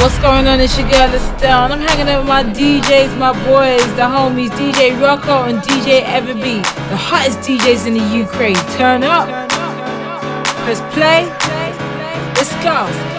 What's going on? It's your girl Estelle, and I'm hanging out with my DJs, my boys, the homies, DJ Rocco and DJ Ever B, the hottest DJs in the Ukraine. Turn up, press play, let's go.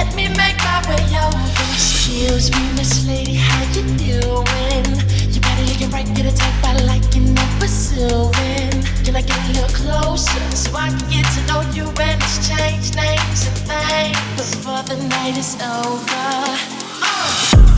let me make my way out. Excuse me, Miss Lady, how you doing? You better get right, get a type I like and I'm pursuing. Can I get a little closer so I can get to know you and exchange names and things before the night is over? Uh.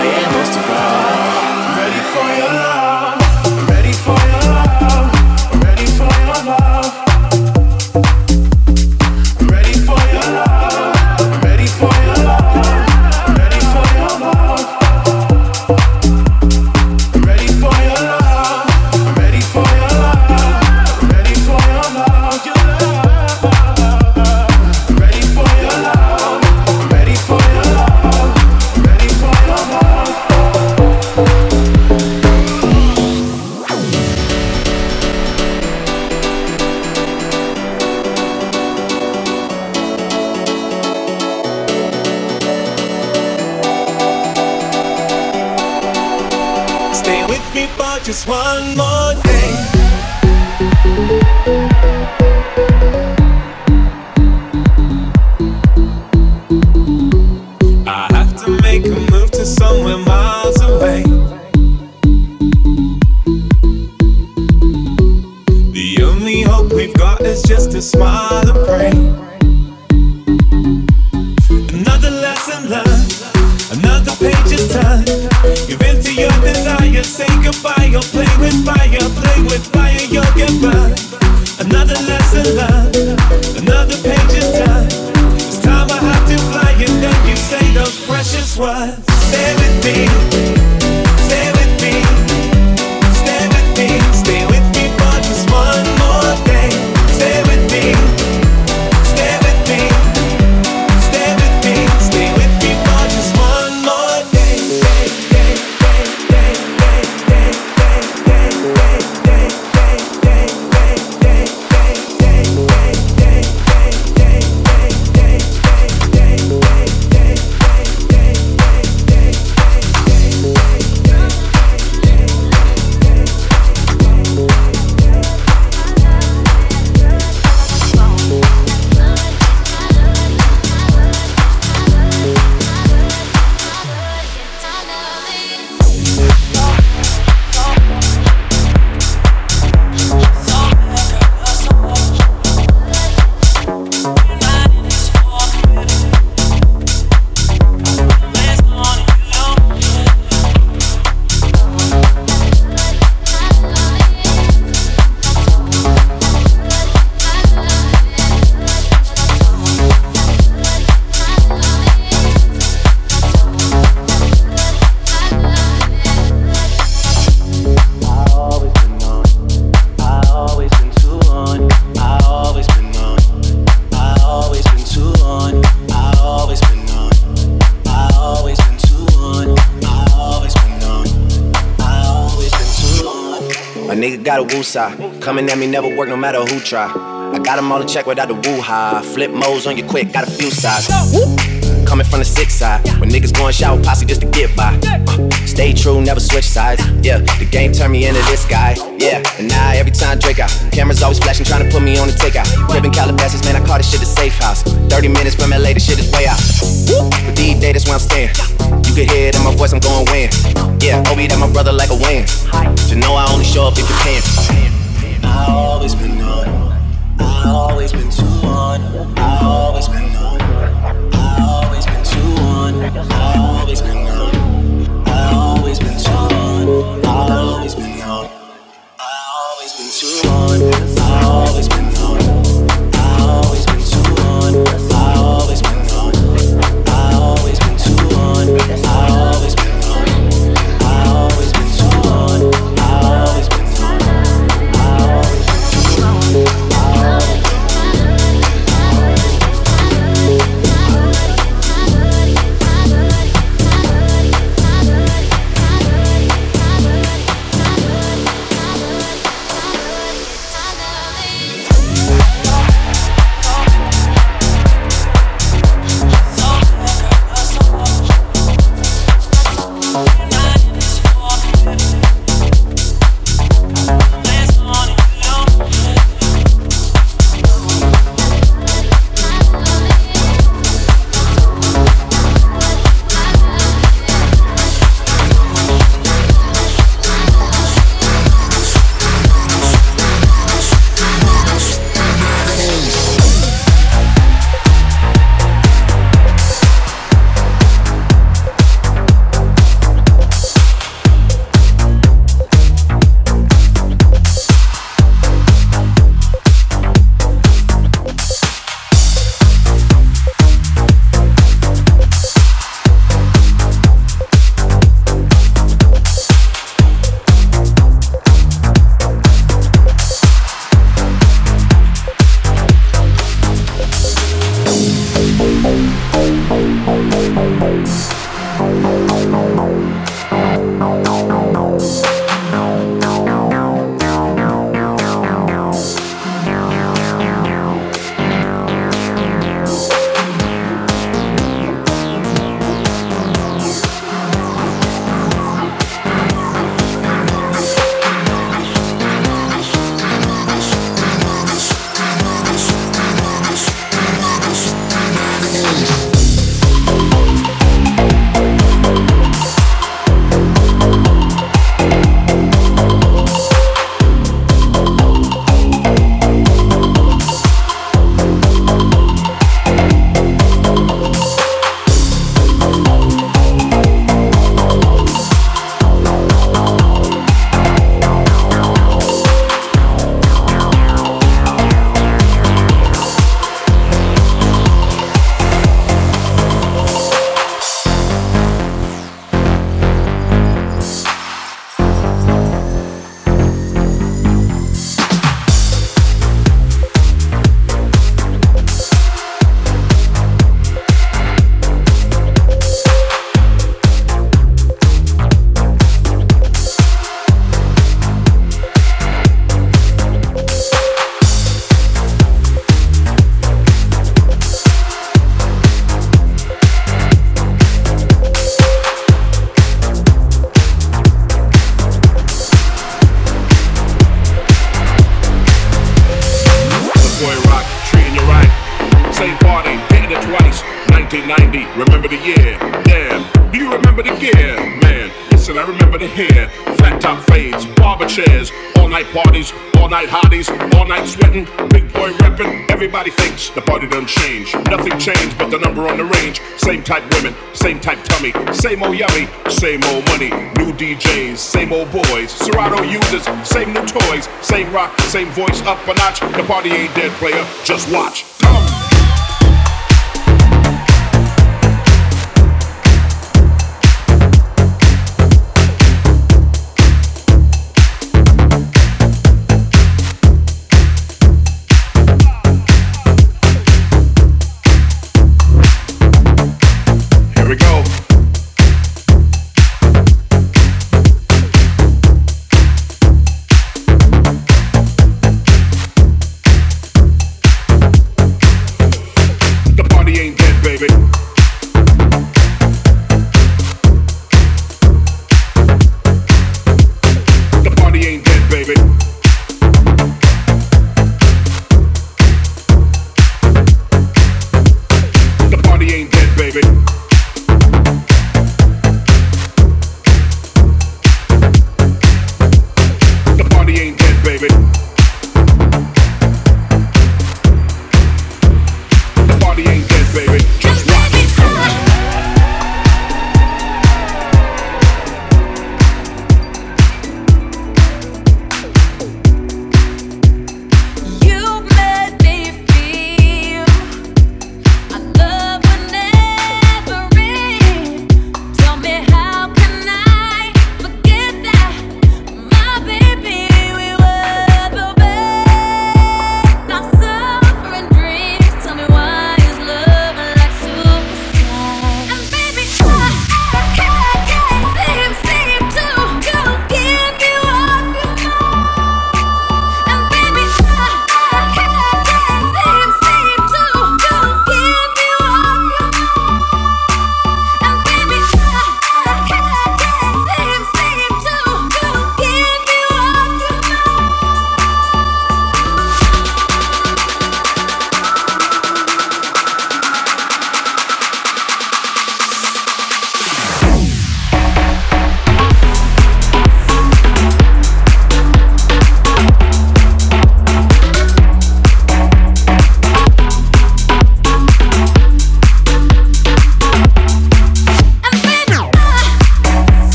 I am most of all Ready for your love. Got a woo side. Coming at me never work no matter who try. I got 'em all in check without the woo high. Flip modes on you quick, got a few sides. Coming from the sick side. When niggas going shower posse just to get by. Uh, stay true, never switch sides. Yeah, the game turned me into this guy. Yeah, and now every time Drake out. Cameras always flashing, trying to put me on the takeout. Cribbing Calabasas, man, I call this shit a safe house. 30 minutes from LA, this shit is way out. But these days, that's where I'm staying. You can hear it in my voice, I'm going win. Yeah, Obi, that my brother like a win. To know I only show up if you're paying. I always been. I always been too on. I always been. On. I always been on. I always been too on. I always been on. I always been too. Everybody thinks the party done changed. Nothing changed but the number on the range. Same type women, same type tummy, same old yummy, same old money. New DJs, same old boys. Serato users, same new toys, same rock, same voice up a notch. The party ain't dead, player. Just watch. Come.